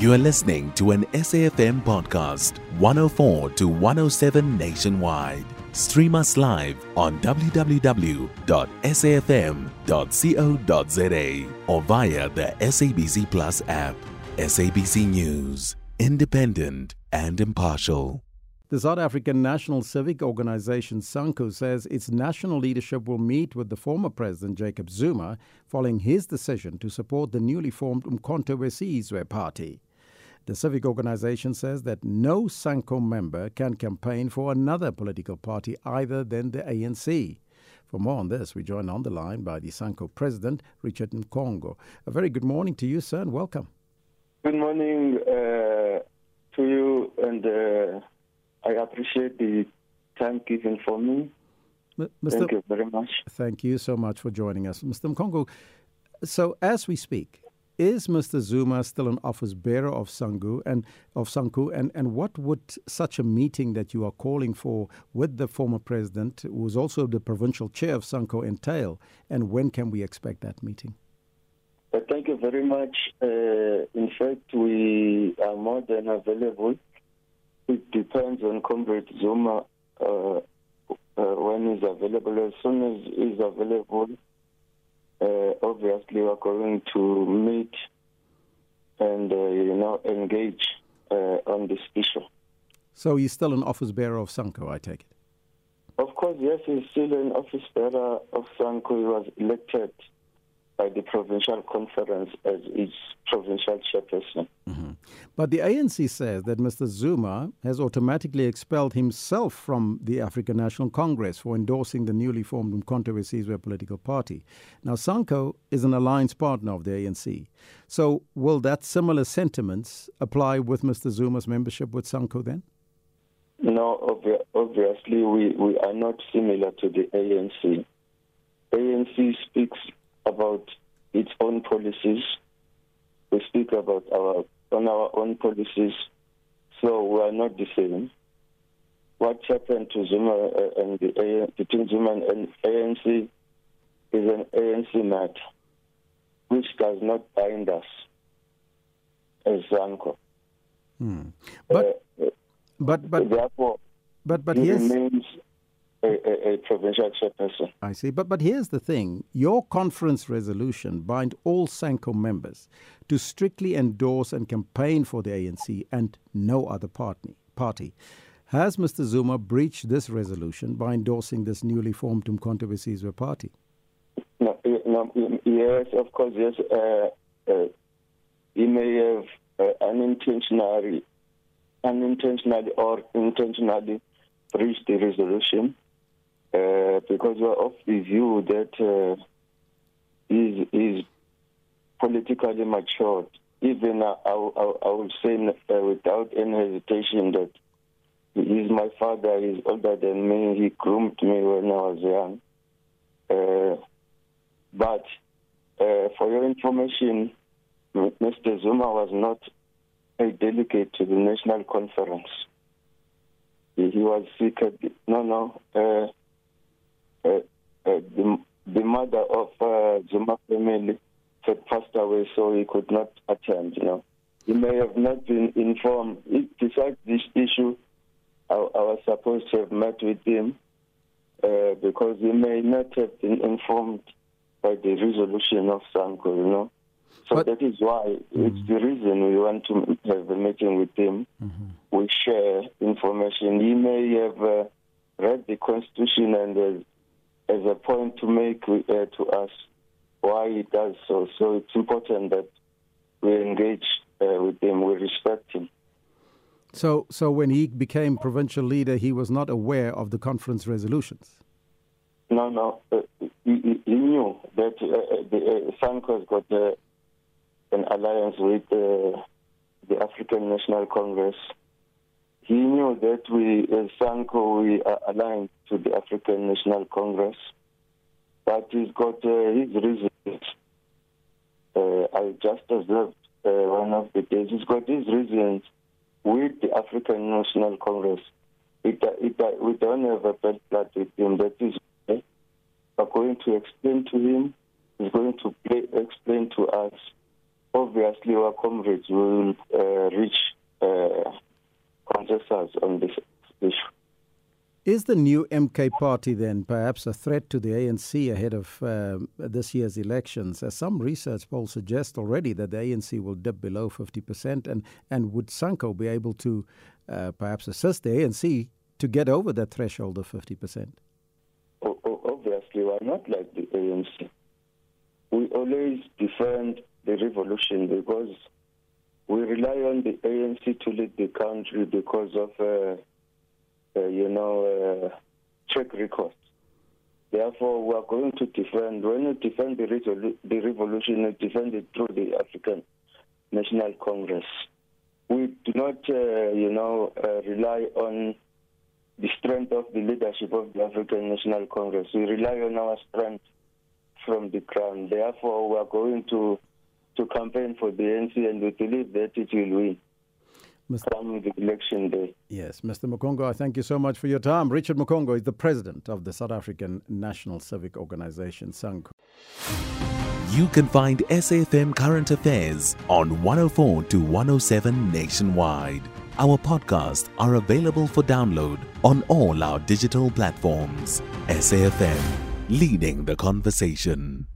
You are listening to an SAFM podcast, 104 to 107 nationwide. Stream us live on www.safm.co.za or via the SABC Plus app. SABC News, independent and impartial. The South African National Civic Organization SANCO says its national leadership will meet with the former president Jacob Zuma following his decision to support the newly formed Umkhonto weSizwe party. The civic organization says that no SANCO member can campaign for another political party other than the ANC. For more on this, we join on the line by the SANCO president, Richard Mkhungo. A very good morning to you, sir, and welcome. Good morning uh, to you, and uh, I appreciate the time given for me. M- Thank you very much. Thank you so much for joining us. Mr. Mkhungo, so as we speak, is Mr. Zuma still an office bearer of Sangu and of SANCO? And, and what would such a meeting that you are calling for with the former president, who is also the provincial chair of SANCO, entail? And when can we expect that meeting? Uh, thank you very much. Uh, in fact, we are more than available. It depends on Comrade Zuma uh, uh when he's available. As soon as he's available, uh, obviously we're going to meet and uh, you know engage uh, on this issue. So he's still an office bearer of SANCO, I take it. Of course, yes, he's still an office bearer of SANCO. He was elected by the provincial conference as its provincial chairperson. Mm-hmm. But the ANC says that Mr. Zuma has automatically expelled himself from the African National Congress for endorsing the newly formed Umkhonto weSizwe political party. Now, SANCO is an alliance partner of the ANC. So, will that similar sentiments apply with Mr. Zuma's membership with SANCO then? No, obvi- obviously, we, we are not similar to the ANC. ANC speaks about its own policies. We speak about our on our own policies, so we are not the same. What happened to Zuma uh, and the between Zuma and ANC is an ANC matter, which does not bind us as SANCO. Hmm. But, uh, but, but, therefore, but, but yes. remains a, a, a, provincial chairperson. I see. But but here's the thing: your conference resolution bind all SANCO members to strictly endorse and campaign for the ANC and no other party. Party. Has Mr. Zuma breached this resolution by endorsing this newly formed Umkhonto weSizwe party? No, no, yes, of course, yes. Uh, uh, he may have uh, unintentionally, unintentionally or intentionally breached the resolution. Uh, because we're of the view that uh, is is politically matured. Even uh, I, I, I would say uh, without any hesitation that he's my father. He's older than me. He groomed me when I was young. Uh, but for your information, Mr. Zuma was not a delegate to the national conference. He, he was seated. No, no uh, uh, the, the mother of uh, Zuma family had passed away, so he could not attend. You know, he may have not been informed. Besides this issue, I, I was supposed to have met with him uh, because he may not have been informed by the resolution of SANCO. You know. So but, that is why mm-hmm. it's the reason we want to have a meeting with him. Mm-hmm. We share information. He may have uh, read the constitution and uh, as a point to make uh, to us why he does so. So it's important that we engage uh, with him, we respect him. So, so when he became provincial leader, he was not aware of the conference resolutions. No, no, uh, he, he, knew that uh, uh the uh, SANCO has got uh, an alliance with the African National Congress he knew that we, as SANCO, we are aligned to the African National Congress, but he's got uh, his reasons. Uh, I just observed uh, one of the days. He's got his reasons with the African National Congress. It, it, we don't have a bad blood with him. That is why we're going to explain to him. He's going to play, explain to us obviously our comrades will uh, reach uh, consensus on this issue. Is the new MK party then perhaps a threat to the ANC ahead of um, this year's elections? As some research polls suggest already that the ANC will dip below 50%, and, and would SANCO be able to uh, perhaps assist the ANC to get over that threshold of 50%? Obviously, we're not like the ANC. We always defend the revolution because we rely on the ANC to lead the country because of. Uh, uh, you know, uh, track record. Therefore, we are going to defend. When you defend the, resolu- the revolution, you defend it through the African National Congress. We do not, uh, you know, uh, rely on the strength of the leadership of the African National Congress. We rely on our strength from the ground. Therefore, we are going to to campaign for the ANC, and we believe that it will win. Mr. the election day. Yes, Mr. Mkhungo, I thank you so much for your time. Richard Mkhungo is the president of the South African National Civic Organization, SANCO. You can find SAFM Current Affairs on 104 to 107 nationwide. Our podcasts are available for download on all our digital platforms. SAFM, leading the conversation.